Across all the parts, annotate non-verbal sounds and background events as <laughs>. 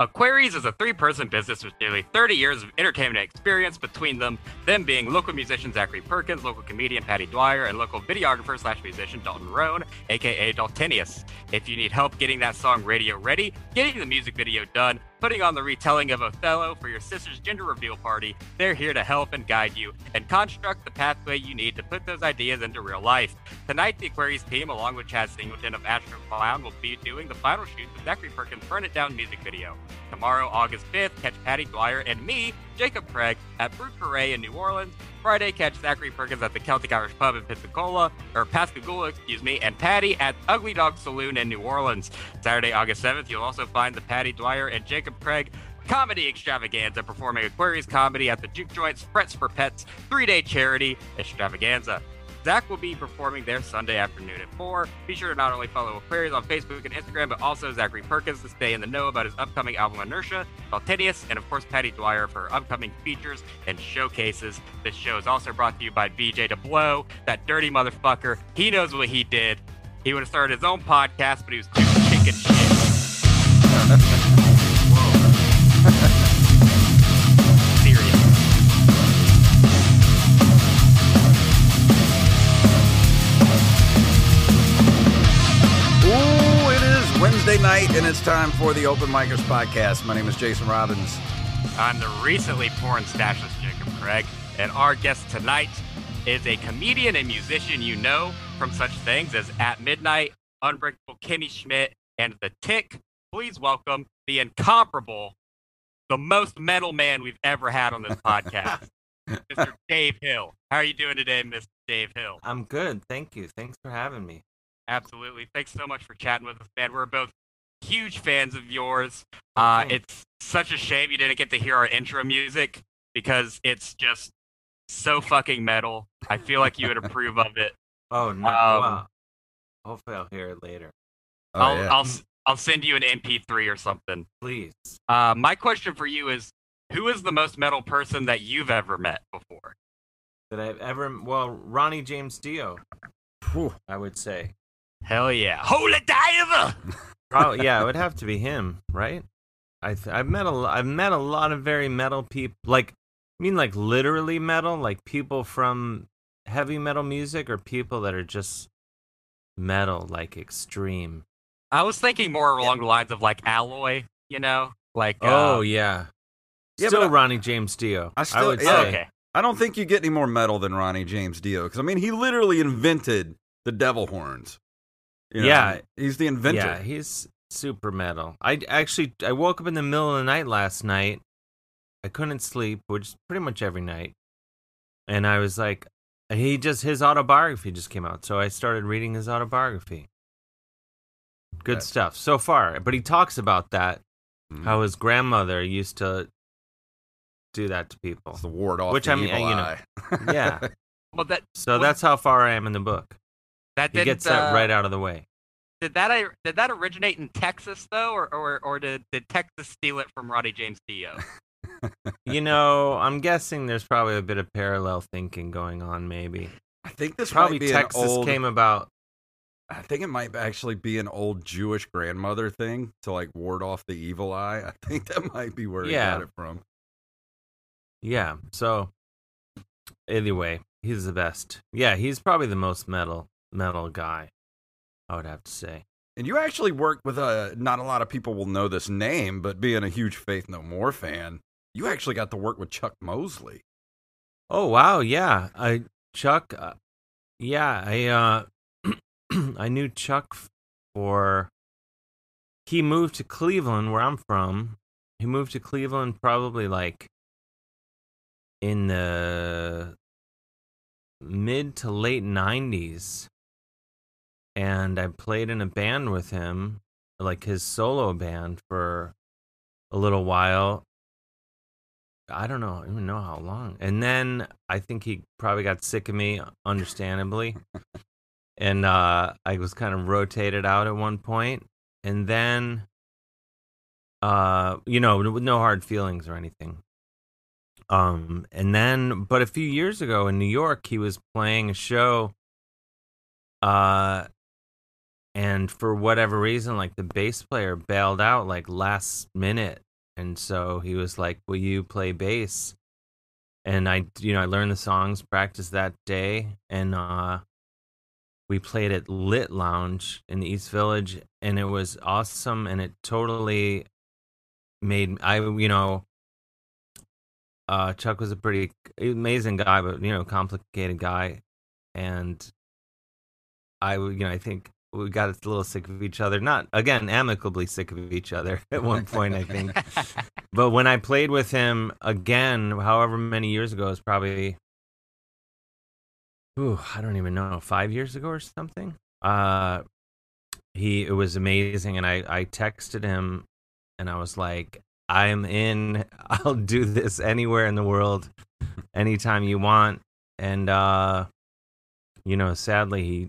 Aquarius is a three person business with nearly 30 years of entertainment experience between them, them being local musician Zachary Perkins, local comedian Patty Dwyer, and local videographer slash musician Dalton Roan, aka Daltinius. If you need help getting that song radio ready, getting the music video done, putting on the retelling of Othello for your sister's gender reveal party, they're here to help and guide you and construct the pathway you need to put those ideas into real life. Tonight, the Aquarius team, along with Chad Singleton of Astro Clown, will be doing the final shoot of Zachary Perkins' Burn It Down music video. Tomorrow, August 5th, catch Patty Dwyer and me, Jacob Craig, at Brute Parade in New Orleans. Friday, catch Zachary Perkins at the Celtic Irish Pub in Pensacola, or Pascagoula, excuse me, and Patty at Ugly Dog Saloon in New Orleans. Saturday, August 7th, you'll also find the Patty Dwyer and Jacob Craig comedy extravaganza performing Aquarius comedy at the Juke Joints Frets for Pets three day charity extravaganza. Zach will be performing there Sunday afternoon at 4. Be sure to not only follow Aquarius on Facebook and Instagram, but also Zachary Perkins to stay in the know about his upcoming album Inertia, Daltinius, and of course Patty Dwyer for upcoming features and showcases. This show is also brought to you by BJ DeBlow, that dirty motherfucker. He knows what he did. He would have started his own podcast, but he was too chicken shit. Wednesday night, and it's time for the Open Micers podcast. My name is Jason Robbins. I'm the recently porn stashless Jacob Craig, and our guest tonight is a comedian and musician you know from such things as At Midnight, Unbreakable Kimmy Schmidt, and The Tick. Please welcome the incomparable, the most metal man we've ever had on this <laughs> podcast, Mr. Dave Hill. How are you doing today, Mr. Dave Hill? I'm good. Thank you. Thanks for having me. Absolutely. Thanks so much for chatting with us, man. We're both huge fans of yours. Uh, Okay. it's such a shame you didn't get to hear our intro music because it's just so fucking metal. I feel like you would <laughs> approve of it. Oh, no. Um, wow. Hopefully, I'll hear it later. Oh, I'll, yeah. I'll s- I'll send you an MP3 or something. Please. Uh, my question for you is, who is the most metal person that you've ever met before? That I've ever. Well, Ronnie James Dio, Whew. I would say. Hell yeah, holy diver! Probably, <laughs> yeah, it would have to be him, right? I th- I've met a lo- I've met a lot of very metal people. Like, I mean, like literally metal, like people from heavy metal music, or people that are just metal, like extreme. I was thinking more along the lines of like Alloy, you know, like Oh uh, yeah, Yeah, still but I- Ronnie James Dio. I still- would yeah. say. okay. I don't think you get any more metal than Ronnie James Dio because I mean he literally invented the devil horns. You know, Yeah. he's the inventor. Yeah, he's super metal. I actually I woke up in the middle of the night last night. I couldn't sleep, which is pretty much every night. And I was like, he just his autobiography just came out, so I started reading his autobiography. Good That- stuff so far, but he talks about that Mhm. how his grandmother used to do that to people. It's the ward off Which the I mean, evil you know, eye. <laughs> yeah. Well, that So Well- that's how far I am in the book. That He gets that uh, right out of the way. Did that did that originate in Texas though, or or, or did, did Texas steal it from Ronnie James Dio? <laughs> You know, I'm guessing there's probably a bit of parallel thinking going on, maybe. I think this Probably might be Texas an old. came about. I think it might actually be an old Jewish grandmother thing to like ward off the evil eye. I think that might be where he Yeah. got it from. Yeah. So anyway, he's the best. Yeah, he's probably the most metal metal guy. I would have to say. And you actually worked with a. Not a lot of people will know this name, but being a huge Faith No More fan, you actually got to work with Chuck Mosley. Oh wow, yeah. I Chuck. Uh, yeah, I uh, <clears throat> I knew Chuck for. He moved to Cleveland, where I'm from. He moved to Cleveland probably like in the mid to late '90s, and I played in a band with him, like his solo band, for a little while. I don't know, I don't even know how long. And then I think he probably got sick of me, understandably. <laughs> and uh, I was kind of rotated out at one point, and then, uh, you know, with no hard feelings or anything. Um, and then, but a few years ago in New York, he was playing a show. Uh, and for whatever reason, like the bass player bailed out like last minute and so he was like, "Will you play bass?" And I, you know, I learned the songs, practiced that day, and uh, we played at Lit Lounge in the East Village, and it was awesome, and it totally made I, you know, uh, Chuck was a pretty amazing guy, but you know, complicated guy, and I, you know, I think we got a little sick of each other. Not again, amicably sick of each other <laughs> at one point, I think. <laughs> but when I played with him again, however many years ago, it was probably, ooh, I don't even know, five years ago or something. Uh, he it was amazing, and I I texted him, and I was like, I'm in. <laughs> I'll do this anywhere in the world, anytime you want. And uh, you know, sadly, he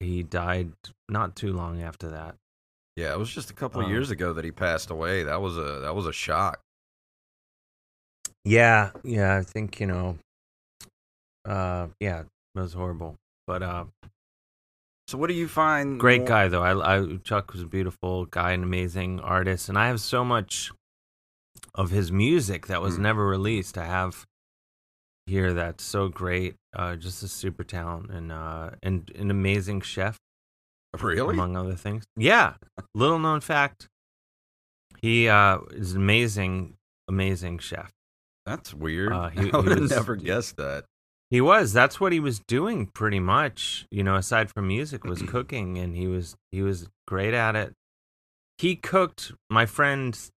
he died not too long after that. Yeah, it was just a couple of Um, years ago that he passed away. That was a that was a shock. Yeah, yeah, I think you know. Uh, yeah, it was horrible, but uh, So what do you find? great more- guy though. I, I Chuck was a beautiful guy, an amazing artist, and I have so much of his music that was Mm. never released. I have here that's so great. Uh, just a super talent and uh, and an amazing chef. Really? among other things. Yeah, little known fact. He uh, is an amazing, amazing chef. That's weird. Uh, <laughs> he- I would have never guessed that. He was. That's what he was doing, pretty much. You know, aside from music, was <clears throat> cooking, and he was he was great at it. He cooked my friend's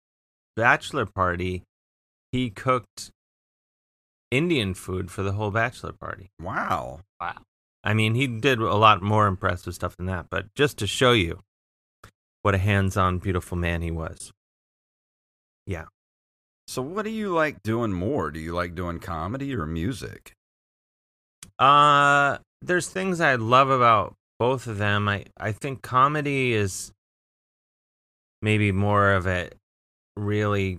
bachelor party. He cooked Indian food for the whole bachelor party. Wow. Wow. I mean, he did a lot more impressive stuff than that, but just to show you what a hands-on, beautiful man he was. Yeah. So what do you like doing more? Do you like doing comedy or music? Uh there's things I love about both of them. I I think comedy is maybe more of a really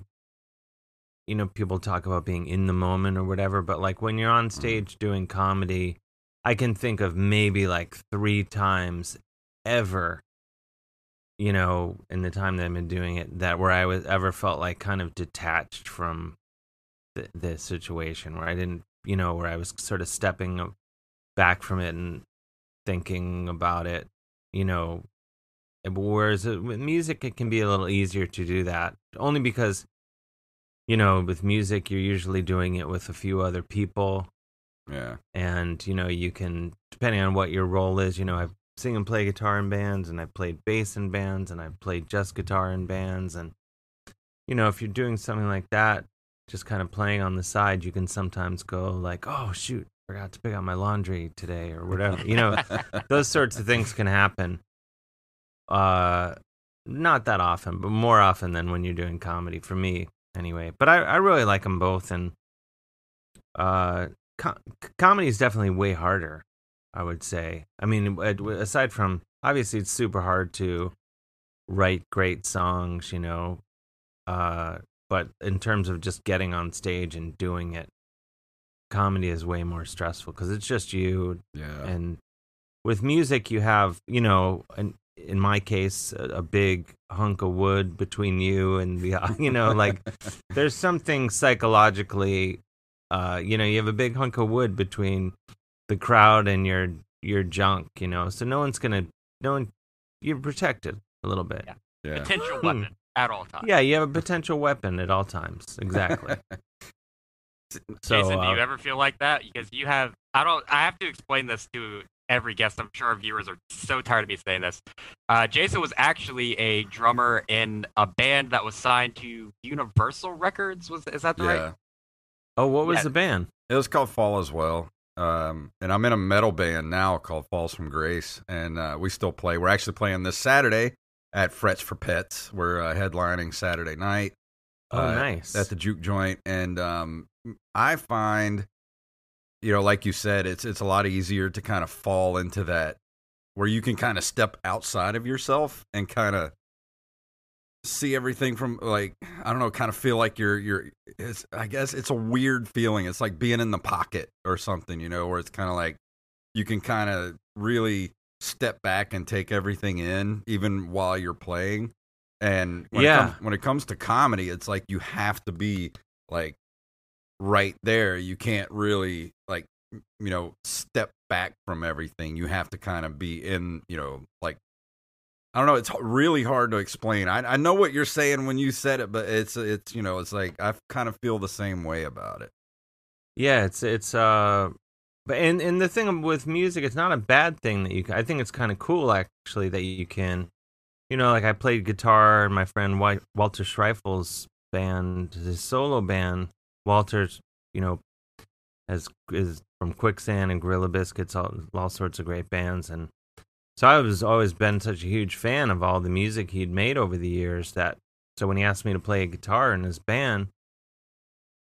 you know people talk about being in the moment or whatever, but like when you're on stage doing comedy, I can think of maybe like 3 times ever you know in the time that I've been doing it that where I was ever felt like kind of detached from the, the situation where I didn't you know where I was sort of stepping back from it and thinking about it, you know. Whereas uh, with music, it can be a little easier to do that, only because, you know, with music, you're usually doing it with a few other people, Yeah. and you know, you can, depending on what your role is, you know, I sing and play guitar in bands, and I played bass in bands, and I played just guitar in bands, and you know, if you're doing something like that, just kind of playing on the side, you can sometimes go like, oh shoot, forgot to pick out my laundry today or whatever. You know, <laughs> those sorts of things can happen. Uh, not that often, but more often than when you're doing comedy for me, anyway. But I, I really like them both, and uh, co- comedy is definitely way harder. I would say. I mean, aside from obviously, it's super hard to write great songs, you know. Uh, but in terms of just getting on stage and doing it, comedy is way more stressful because it's just you yeah. and with music you have you know an, in my case a, a big hunk of wood between you and the <laughs> you know like there's something psychologically uh you know you have a big hunk of wood between the crowd and your your junk you know so no one's gonna no one you're protected a little bit Yeah. yeah. Potential Hmm. weapon at all times. yeah you have a potential weapon at all times exactly <laughs> so Jason, do uh, you ever feel like that? Because you have, I don't, I have to explain this to every guest. I'm sure our viewers are so tired of me saying this. Uh, Jason was actually a drummer in a band that was signed to Universal Records. Was is that the yeah. right? oh what was Yeah. the band It was called Fall as well. Um, and I'm in a metal band now called Falls from Grace, and uh, we still play. We're actually playing this Saturday at Frets for Pets. We're uh, headlining Saturday night oh uh, nice at the juke joint, and um, I find, you know, like you said, it's it's a lot easier to kind of fall into that where you can kind of step outside of yourself and kind of see everything from like I don't know, kind of feel like you're you're. It's I guess it's a weird feeling. It's like being in the pocket or something, you know, where it's kind of like you can kind of really step back and take everything in, even while you're playing. And when Yeah. it comes, when it comes to comedy, it's like you have to be like right there. You can't really like you know step back from everything. You have to kind of be in you know like I don't know. It's really hard to explain. I I know what you're saying when you said it, but it's it's you know it's like I kind of feel the same way about it. Yeah, it's it's uh, but and and the thing with music, it's not a bad thing that you. I think it's kind of cool actually that you can, you know, like I played guitar in my friend Walter Schreifels' band, his solo band. Walter's, you know, has is from Quicksand and Gorilla Biscuits, all all sorts of great bands, and so I was always been such a huge fan of all the music he'd made over the years that so when he asked me to play a guitar in his band,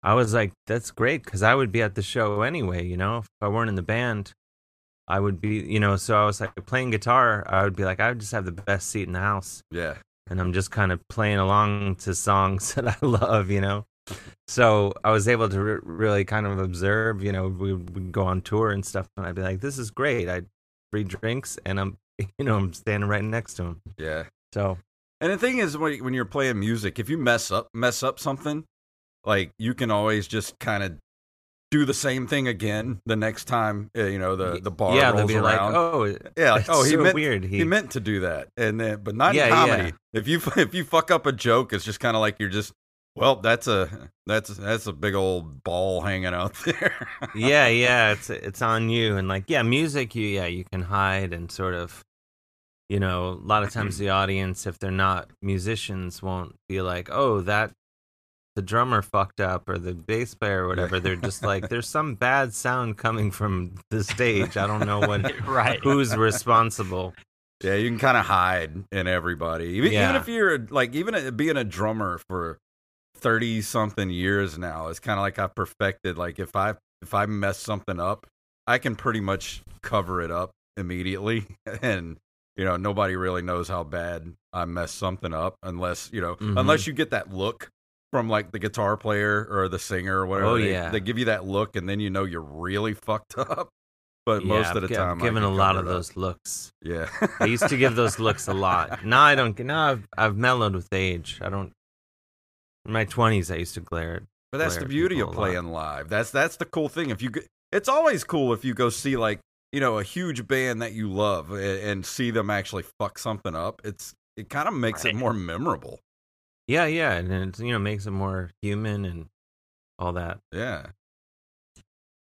I was like, that's great because I would be at the show anyway, you know. If I weren't in the band, I would be, you know. So I was like playing guitar. I would be like, I would just have the best seat in the house, Yeah, and I'm just kind of playing along to songs <laughs> that I love, you know. So I was able to re- really kind of observe, you know, we would go on tour and stuff, and I'd be like, this is great. I free drinks, and I'm, <laughs> you know, I'm standing right next to him. yeah. So And the thing is, when when you're playing music, if you mess up mess up something, like you can always just kind of do the same thing again the next time. uh, You know, the the bar yeah, rolls be like, around. oh, yeah, like, oh, he so meant weird. he, meant to do that, and then but not Yeah, in comedy. yeah. If you <laughs> if you fuck up a joke, it's just kind of like you're just well, that's a that's that's a big old ball hanging out <laughs> there. yeah, yeah, it's it's on you and like yeah, music you yeah, you can hide and sort of you know, a lot of <clears throat> times the audience if they're not musicians won't be like, "Oh, that the drummer fucked up or the bass player or whatever." They're just like <laughs> there's some bad sound coming from the stage. I don't know what <laughs> right. who's responsible. Yeah, you can kind of hide in everybody. Even, even if you're like, even being a drummer for thirty something years now, it's kind of like I've perfected. Like if I if I mess something up, I can pretty much cover it up immediately, <laughs> and you know nobody really knows how bad I messed something up unless you know Mhm. unless you get that look from like the guitar player or the singer or whatever. Oh, they, yeah. they give you that look, and then you know you're really <laughs> fucked up. But most of the time, I've given a lot of those looks. Yeah, I used to give those looks a lot. <laughs> Now I don't. Now I've I've mellowed with age. I don't. In my twenties, I used to glare. At, but that's the glare at beauty of people a lot. playing live. That's that's the cool thing. If you, go, it's always cool if you go see like you know a huge band that you love and, and see them actually fuck something up. It's it kind of makes Right. it more memorable. Yeah, yeah, and it you know makes it more human and all that. Yeah.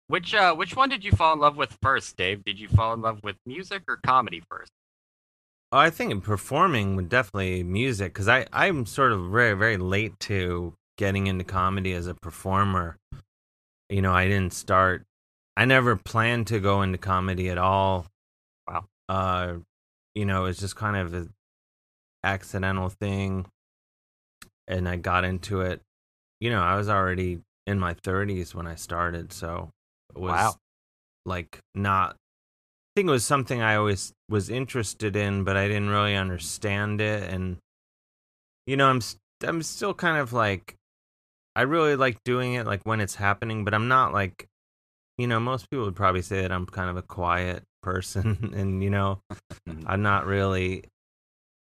Which uh, which one did you fall in love with first, Dave? Did you fall in love with music or comedy first? Oh, I think performing would definitely music because I I'm sort of very very late to getting into comedy as a performer. You know, I didn't start. I never planned to go into comedy at all. Wow. Uh, you know, it's just kind of an accidental thing, and I got into it. You know, I was already in my 30s when I started, so it was Wow. like not I think it was something I always was interested in, but I didn't really understand it. And you know, I'm I'm still kind of like I really like doing it, like when it's happening, but I'm not like you know most people would probably say that I'm kind of a quiet <laughs> person, and you know I'm not really.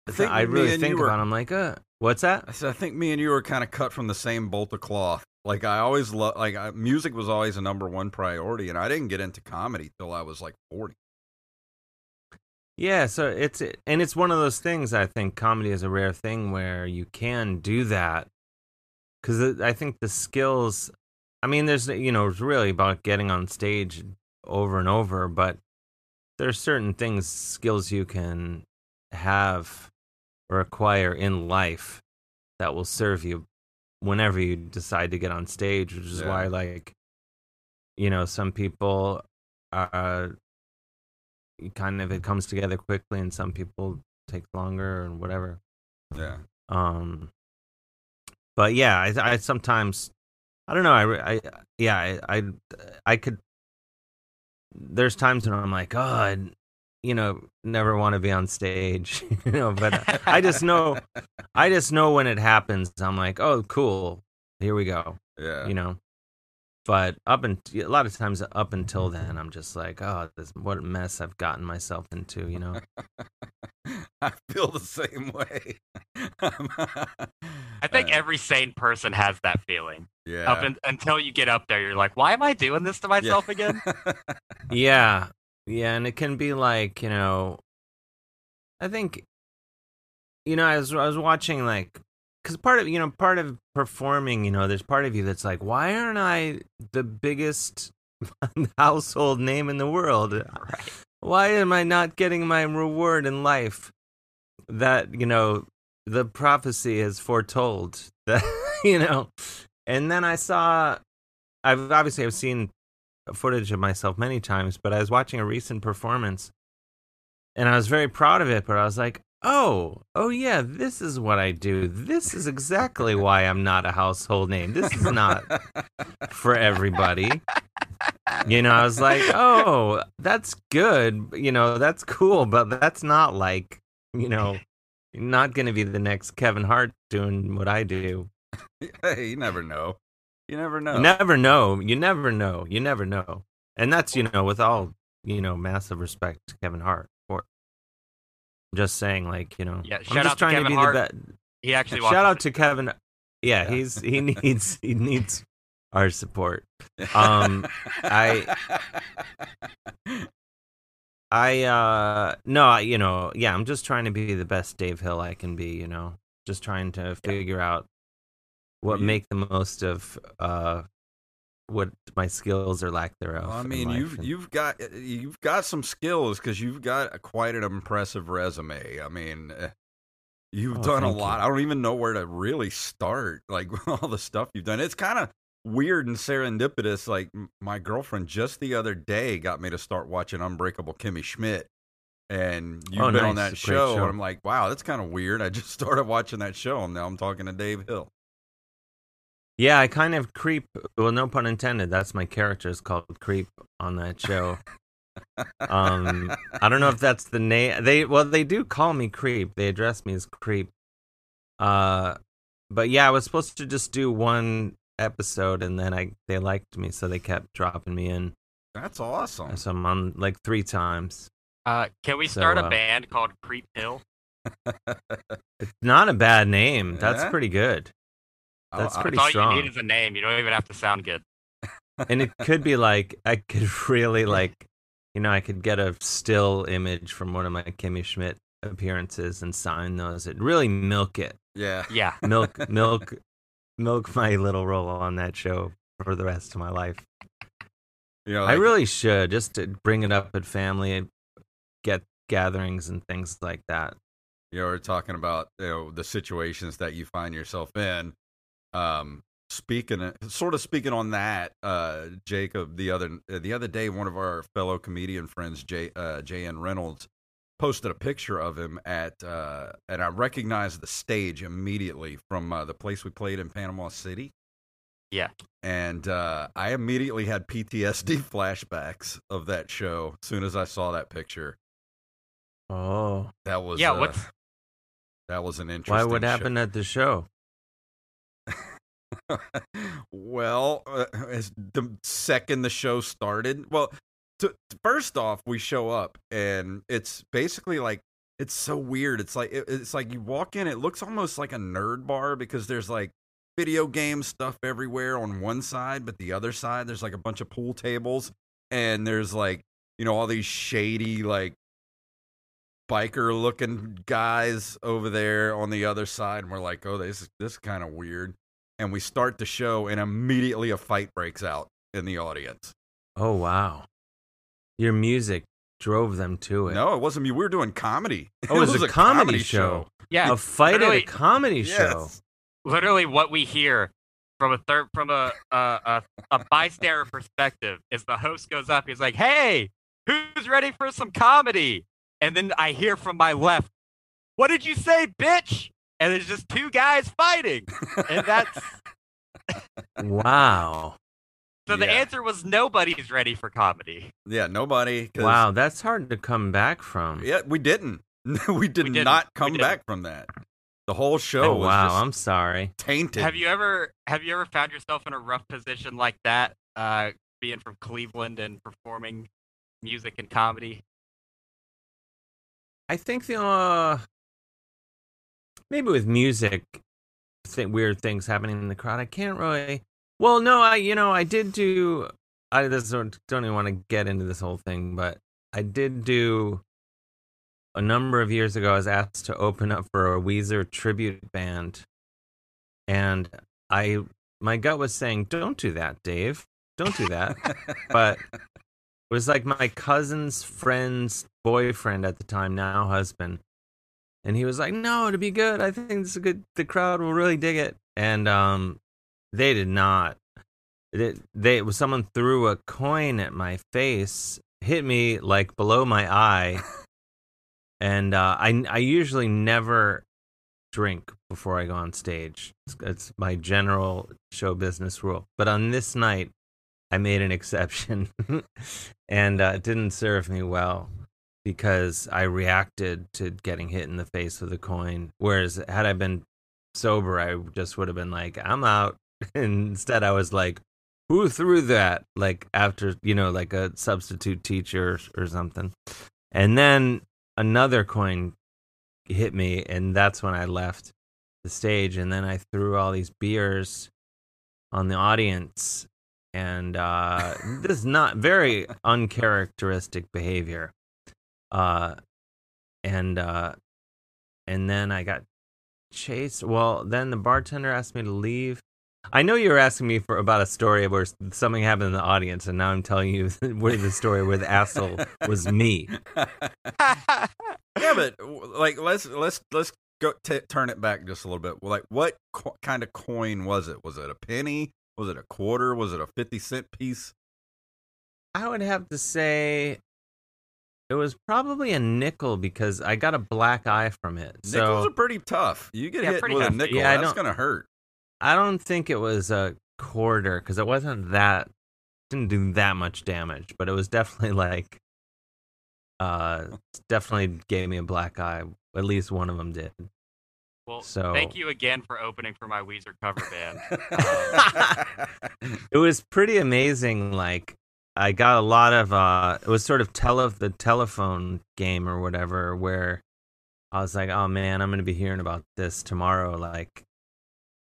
I think I really think were- about. it. I'm like, uh, what's that? I said I think me and you are kind of cut from the same bolt of cloth. Like I always love like I, music was always a number one priority, and I didn't get into comedy till I was like forty. Yeah, so it's and it's one of those things. I think comedy is a rare thing where you can do that because I think the skills. I mean, there's you know it's really about getting on stage over and over, but there's certain things skills you can have or acquire in life that will serve you whenever you decide to get on stage, which is Yeah. why like you know some people are kind of it comes together quickly and some people take longer and whatever Yeah. um but yeah i, I sometimes i don't know i, I yeah I, I i could there's times when i'm like oh i you know never want to be on stage <laughs> you know but i just know i just know when it happens i'm like oh cool here we go <laughs> Yeah. you know but up and a lot of times up until then, I'm just like, oh, this, what a mess I've gotten myself into, you know. <laughs> I feel the same way. <laughs> I think Uh, every sane person has that feeling. yeah. Up in, until you get up there, you're like, why am I doing this to myself again? <laughs> yeah, yeah, and it can be like, you know, I think, you know, I was I was watching like, because part of you know part of performing, you know, there's part of you that's like, why aren't I the biggest <laughs> household name in the world? right. why am I not getting my reward in life that, you know, the prophecy has foretold <laughs> that, you know, and then I saw, I've obviously I've seen footage of myself many times, but I was watching a recent performance and I was very proud of it, but I was like, oh, oh yeah, this is what I do. This is exactly why I'm not a household name. This is not for everybody. You know, I was like, oh, that's good. You know, that's cool, but that's not like, you know, not going to be the next Kevin Hart doing what I do. hey, <laughs> you never know. You never know. You never know. You never know. You never know. And that's, you know, with all, you know, massive respect to Kevin Hart. Just saying, like, you know, Yeah, I'm just out to trying Kevin be Hart. the best. He actually Shout out it. to Kevin. Yeah, Yeah. he's he <laughs> needs he needs our support. <laughs> Um, I- I uh no, I- you know, yeah, I'm just trying to be the best Dave Hill I can be, you know. Just trying to figure out what make the most of uh what my skills are lack thereof. I mean, you've you've got you've got some skills because you've got a, quite an impressive resume. I mean, eh, you've Oh, done a lot. you. I don't even know where to really start. Like <laughs> all the stuff you've done, it's kind of weird and serendipitous. Like my girlfriend just the other day got me to start watching Unbreakable Kimmy Schmidt. And you've Oh, been on that show, show. and I'm like, wow, that's kind of weird. I just <laughs> started watching that show, and now I'm talking to Dave Hill. Yeah, I kind of creep. Well, no pun intended. That's my character is called Creep on that show. um, I don't know if that's the name. They well, they do call me Creep. They address me as Creep. Uh, but yeah, I was supposed to just do one episode, and then I they liked me, so they kept dropping me in. That's awesome. So I'm on like three times. Uh, can we So, start uh, a band called Creep Hill? It's not a bad name. That's Yeah? pretty good, I- that's I- pretty That's all you need is a name. You don't even have to sound good. <laughs> and it could be like I could <laughs> really like, you know, I could get a still image from one of my Kimmy Schmidt appearances and sign those. It really milk it, yeah. Yeah. <laughs> milk, milk, milk my little role on that show for the rest of my life. You know, I really should just to bring it up at family, get gatherings and things like that. you know, we're talking about you know the situations that you find yourself in. Um, speaking, sort of speaking on that, uh, Jacob, the other the other day, one of our fellow comedian friends, J uh, J.N. Reynolds, posted a picture of him at, uh, and I recognized the stage immediately from uh, the place we played in Panama City. Yeah. And uh, I immediately had PTSD <laughs> flashbacks of that show as soon as I saw that picture. Oh, That was Yeah, uh, what's that was an interesting. why? What show. happened at the show? <laughs> well, uh, <laughs> as the second the show started, well, to, first off, we show up and it's basically like it's so weird. It's like it, it's like you walk in, it looks almost like a nerd bar because there's like video game stuff everywhere on one side, but the other side there's like a bunch of pool tables and there's like you know all these shady like biker looking guys over there on the other side and we're like oh this this is kind of weird and we start the show and immediately a fight breaks out in the audience Oh wow, your music drove them to it. no it wasn't me we were doing comedy <laughs> Oh, it was a comedy show. yeah? a fight at a literally- comedy show. literally what we hear from a third from a a, a a bystander perspective is the host goes up he's like hey who's ready for some comedy and then i hear from my left what did you say bitch and there's just two guys fighting and that's Wow. so the Yeah. answer was nobody's ready for comedy yeah nobody 'cause- Wow, that's hard to come back from. yeah we didn't <laughs> we did We didn't. come didn't. back from that the whole show Oh, was wow, just I'm sorry. tainted have you ever have you ever found yourself in a rough position like that uh, being from Cleveland and performing music and comedy? I think the uh, maybe with music, th- weird things happening in the crowd. I can't really. Well, no, I you know I did do. I just don't, don't even want to get into this whole thing, but I did do a number of years ago. I was asked to open up for a Weezer tribute band, and I my gut was saying, "Don't do that, Dave. Don't do that." <laughs> but it was like my cousin's friend's boyfriend at the time, now husband, and he was like, "No, it'll be good. I think this is good. The crowd will really dig it." And um, they did not. It, they was someone threw a coin at my face, hit me like below my eye, <laughs> and uh, I I usually never drink before I go on stage. It's, it's my general show business rule. But on this night, I made an <laughs> exception, and uh, it didn't serve me well because I reacted to getting hit in the face with a coin. Whereas had I been sober, I just would have been like, "I'm out." <laughs> Instead, I was like, "Who threw that?" Like after you know, like a substitute teacher or something. And then another coin hit me, and that's when I left the stage. And then I threw all these beers on the audience, and uh, this is not very uncharacteristic behavior. Uh, and uh, and then I got chased. Well, then the bartender asked me to leave. I know you were asking me for about a story where something happened in the audience, and now I'm telling you <laughs> where the story where the asshole was me. yeah, but like let's let's let's go t- turn it back just a little bit. Like, what co- kind of coin was it? Was it a penny? Was it a quarter? Was it a fifty cent piece? I would have to say it was probably a nickel because I got a black eye from it. Nickels so are pretty tough. You get Yeah, hit pretty with a hefty. nickel, Yeah, I that's don't- gonna hurt. I don't think it was a quarter because it wasn't that didn't do that much damage, but it was definitely <laughs> like uh definitely gave me a black eye. At least one of them did. Well, So- thank you again for opening for my Weezer cover band. <laughs> it was pretty amazing like i got a lot of uh it was sort of tele the telephone game or whatever where i was like oh man i'm gonna be hearing about this tomorrow like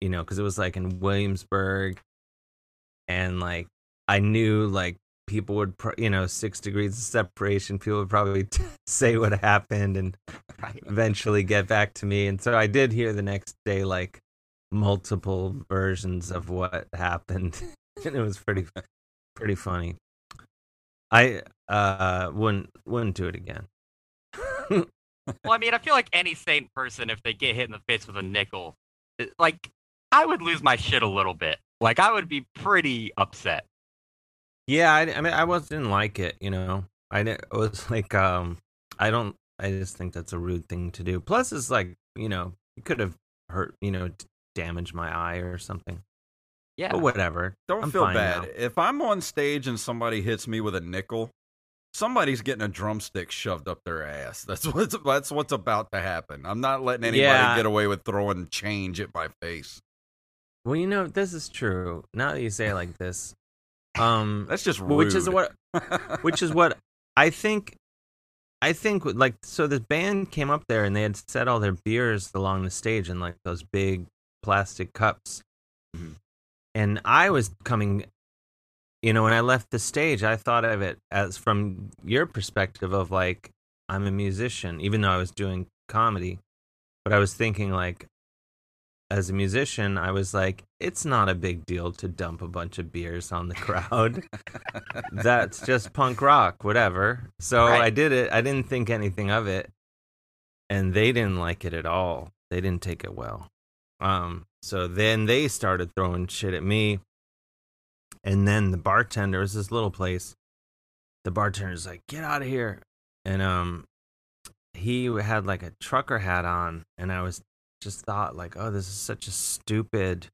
you know because it was like in williamsburg and like i knew like people would pro- you know six degrees of separation people would probably <laughs> say what happened and eventually get back to me and so i did hear the next day like multiple versions of what happened <laughs> and it was pretty pretty funny i uh wouldn't wouldn't do it again <laughs> well, I mean, I feel like any sane person, if they get hit in the face with a nickel, it- like I would lose my shit a little bit. Like I would be pretty upset. yeah I, I mean i was didn't like it you know i was <laughs> like um i don't i just think that's a rude thing to do plus it's like you know it could have hurt you know damaged my eye or something Yeah. but whatever Don't I'm feel bad. now. If I'm on stage and somebody hits me with a nickel, somebody's getting a drumstick shoved up their ass. <laughs> That's what's that's what's about to happen. I'm not letting anybody Yeah. get away with throwing change at my face. well you know this is true now that you say it like this um That's just rude. which is what which is what <laughs> I think. I think like so. This band came up there and they had set all their beers along the stage in like those big plastic cups, Mhm. And I was coming. You know, when I left the stage, I thought of it as from your perspective of like I'm a musician, even though I was doing comedy, but I was thinking like as a musician, I was like, it's not a big deal to dump a bunch of beers on the crowd <laughs> that's just punk rock, whatever. So Right. I did it. I didn't think anything of it, and they didn't like it at all. They didn't take it well. Um, so then they started throwing shit at me, and then the bartender was this little place. The bartender's like, "Get out of here!" And um, he had like a trucker hat on, and I was just thought like, "Oh, this is such a stupid."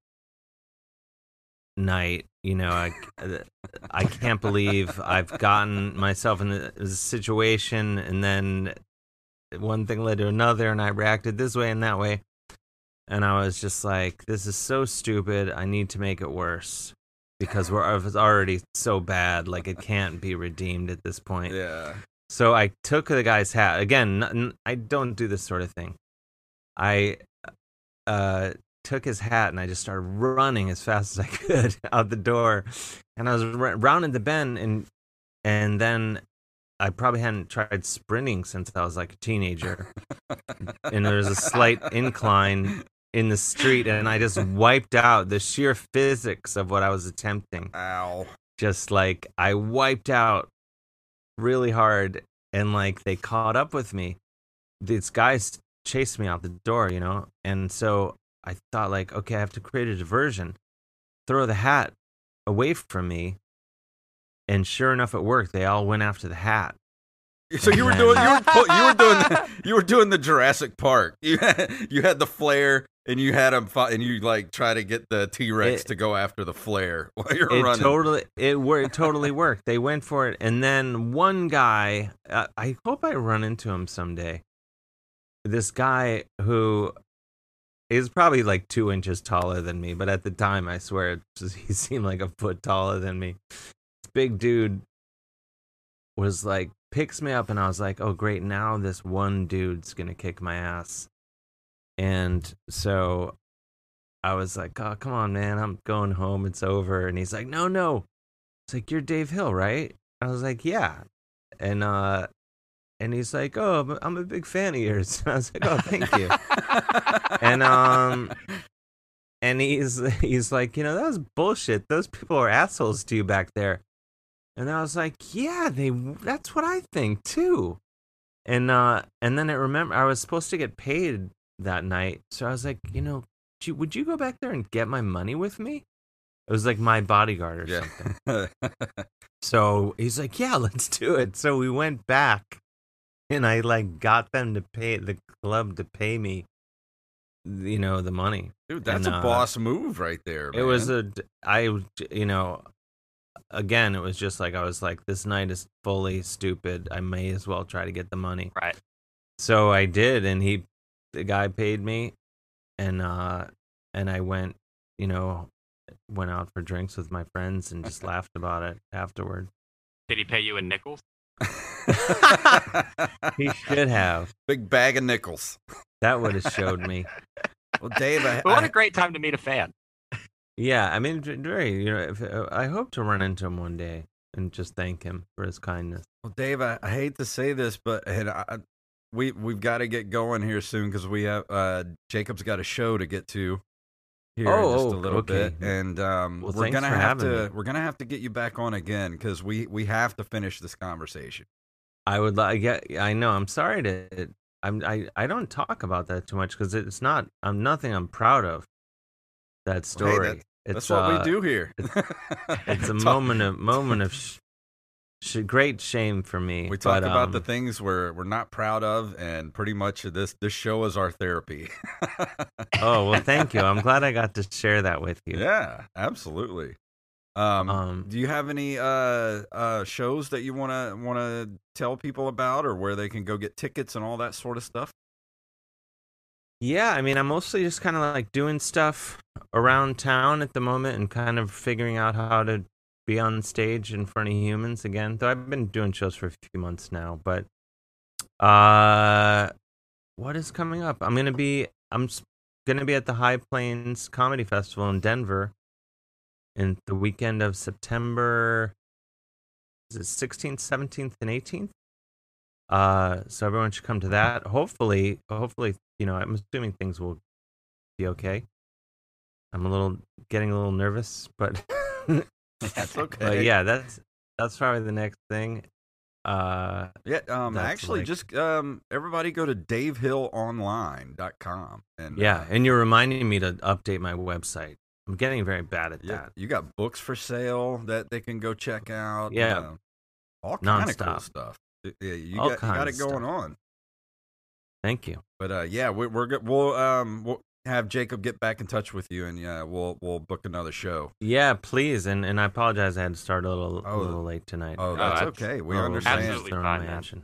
night you know i i can't believe i've gotten myself in a situation and then one thing led to another and i reacted this way and that way and i was just like this is so stupid i need to make it worse because we're it was already so bad. Like it can't be redeemed at this point. Yeah. So I took the guy's hat again. n- I don't do this sort of thing. I uh, took his hat and I just started running as fast as I <laughs> could out the door, and I was r- rounding the bend and and then I probably hadn't tried sprinting since I was like a teenager, <laughs> and there was a slight incline in the street, and I just <laughs> wiped out the sheer physics of what I was attempting Ow. just like I wiped out really hard and like they caught up with me. These guys chased me out the door, you know? And so I thought like, okay, I have to create a diversion. Throw the hat away from me. And sure enough it worked. They all went after the hat. So you were doing you were you were doing the, <laughs> you were doing the Jurassic Park. You had, you had the flare and you had them fi- and you like try to get the T Rex to go after the flare <laughs> while you're it running. totally it it totally worked. They went for it, and then one guy. Uh, I hope I run into him someday. This guy who is probably like two inches taller than me, but at the time, I swear, just, <laughs> he seemed like a foot taller than me. This big dude was like picks me up, and I was like, "Oh, great! Now this one dude's gonna kick my ass." And so I was like, "Oh, come on, man! I'm going home. It's over." And he's like, "No, no." It's like you're Dave Hill, right? I was like, "Yeah." And uh, and he's like, "Oh, I'm a big fan of yours." <laughs> I was like, "Oh, thank you." And, um, and he's he's like, "You know, that was bullshit. Those people are assholes to you back there." And I was like, "Yeah, they. That's what I think too." And uh, and then I remember I was supposed to get paid that night, so I was like, you know, would you, go back there and get my money with me? It was like my bodyguard or yeah. something. <laughs> So he's like, yeah, let's do it. So we went back, and I like got them to pay the club to pay me, you know, the money. Dude, that's And, a uh, boss move right there. It was a, I, you know, again, it was just like I was like, this night is fully stupid. I may as well try to get the money. Right. So I did, and he, the guy paid me, and uh, and I went, you know, went out for drinks with my friends and just <laughs> laughed about it afterward. Did he pay you in nickels? He should have. <laughs> Big bag of nickels. That would have showed me. Well, Dave, I, But what I- a great time to meet a fan. Yeah, I mean, very. You know, if, uh, I hope to run into him one day and just thank him for his kindness. Well, Dave, I, I hate to say this, but and I, we we've got to get going here soon because we have uh, Jacob's got a show to get to here in Oh, just a oh, little okay. bit, and um, Well, we're gonna have to me. we're gonna have to get you back on again because we we have to finish this conversation. I would like. Yeah, I know. I'm sorry to. I'm. I. I don't talk about that too much because it's not. I'm nothing. I'm proud of. That Well, hey, story. that- it's, That's what uh, we do here. It's <laughs> a moment of moment of sh- sh- great shame for me. We talk but, about the um, things we're we're not proud of, and pretty much this this show is our therapy. Oh well, <laughs> thank you. I'm glad I got to share that with you. Yeah, absolutely. Um, Um, do you have any uh, uh, shows that you want to want to tell people about, or where they can go get tickets and all that sort of stuff? Yeah, I mean, I'm mostly just kind of like doing stuff around town at the moment and kind of figuring out how to be on stage in front of humans again. Though I've been doing shows for a few months now, but uh what is coming up? I'm going to be I'm going to be at the High Plains Comedy Festival in Denver in the weekend of September is it 16th, 17th and 18th. Uh so everyone should come to that. Hopefully, hopefully, you know, I'm assuming things will be okay. I'm a little getting a little nervous, but <laughs> That's <laughs> okay. but yeah, that's that's probably the next thing. Uh yeah. Um, actually, like- just um, everybody go to DaveHillOnline.com and yeah, uh, and you're reminding me to update my website. I'm getting very bad at yeah, that. you got books for sale that they can go check out. Yeah. uh, all kind of cool stuff. Yeah, you All got you got it going stuff. on. Thank you. But uh, yeah, we, we're good. We'll um we'll have Jacob get back in touch with you, and yeah, we'll we'll book another show. Yeah, please, and and I apologize I had to start a little Oh, a little late tonight. Oh, that's that's- okay. We Oh, understand. Absolutely fine, my man. action.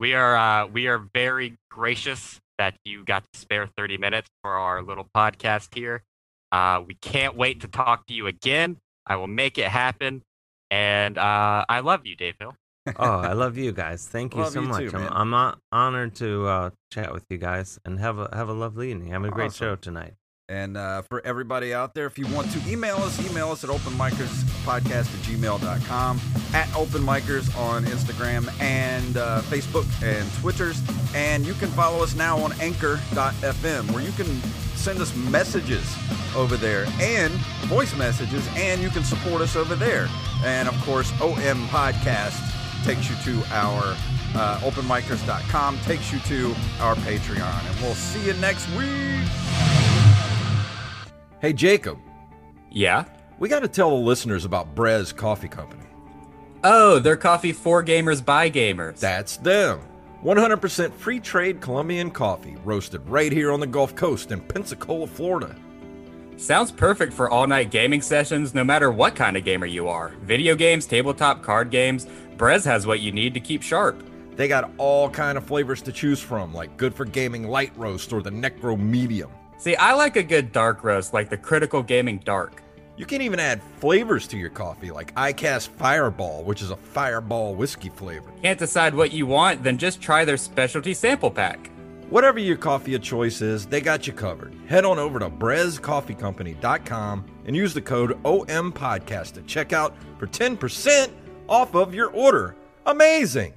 We are uh, we are very gracious that you got to spare 30 minutes for our little podcast here. Uh, we can't wait to talk to you again. I will make it happen. And uh, I love you, Dave Hill. Oh, I love you guys. Thank you Love so you much. too, I'm. I'm honored to uh, chat with you guys and have a have a lovely evening. Have a great Awesome. show tonight. And uh, for everybody out there, if you want to email us, email us at openmicerspodcast at gmail.com, at openmicers on Instagram and uh, Facebook and Twitters. And you can follow us now on anchor.fm where you can send us messages over there and voice messages, and you can support us over there. And of course, OM Podcast takes you to our uh, openmicers.com, takes you to our Patreon. And we'll see you next week. Hey, Jacob, Yeah. we got to tell the listeners about Brez Coffee Company. Oh, they're coffee for gamers by gamers. That's them. 100% free trade Colombian coffee, roasted right here on the Gulf Coast in Pensacola, Florida. Sounds perfect for all night gaming sessions, no matter what kind of gamer you are. Video games, tabletop card games, Brez has what you need to keep sharp. They got all kind of flavors to choose from, like good for gaming light roast or the Necro medium. See, I like a good dark roast, like the Critical Gaming Dark. You can even add flavors to your coffee, like ICAST Fireball, which is a fireball whiskey flavor. Can't decide what you want? Then just try their specialty sample pack. Whatever your coffee of choice is, they got you covered. Head on over to brezcoffeecompany.com and use the code OM Podcast at checkout for 10% off of your order. Amazing!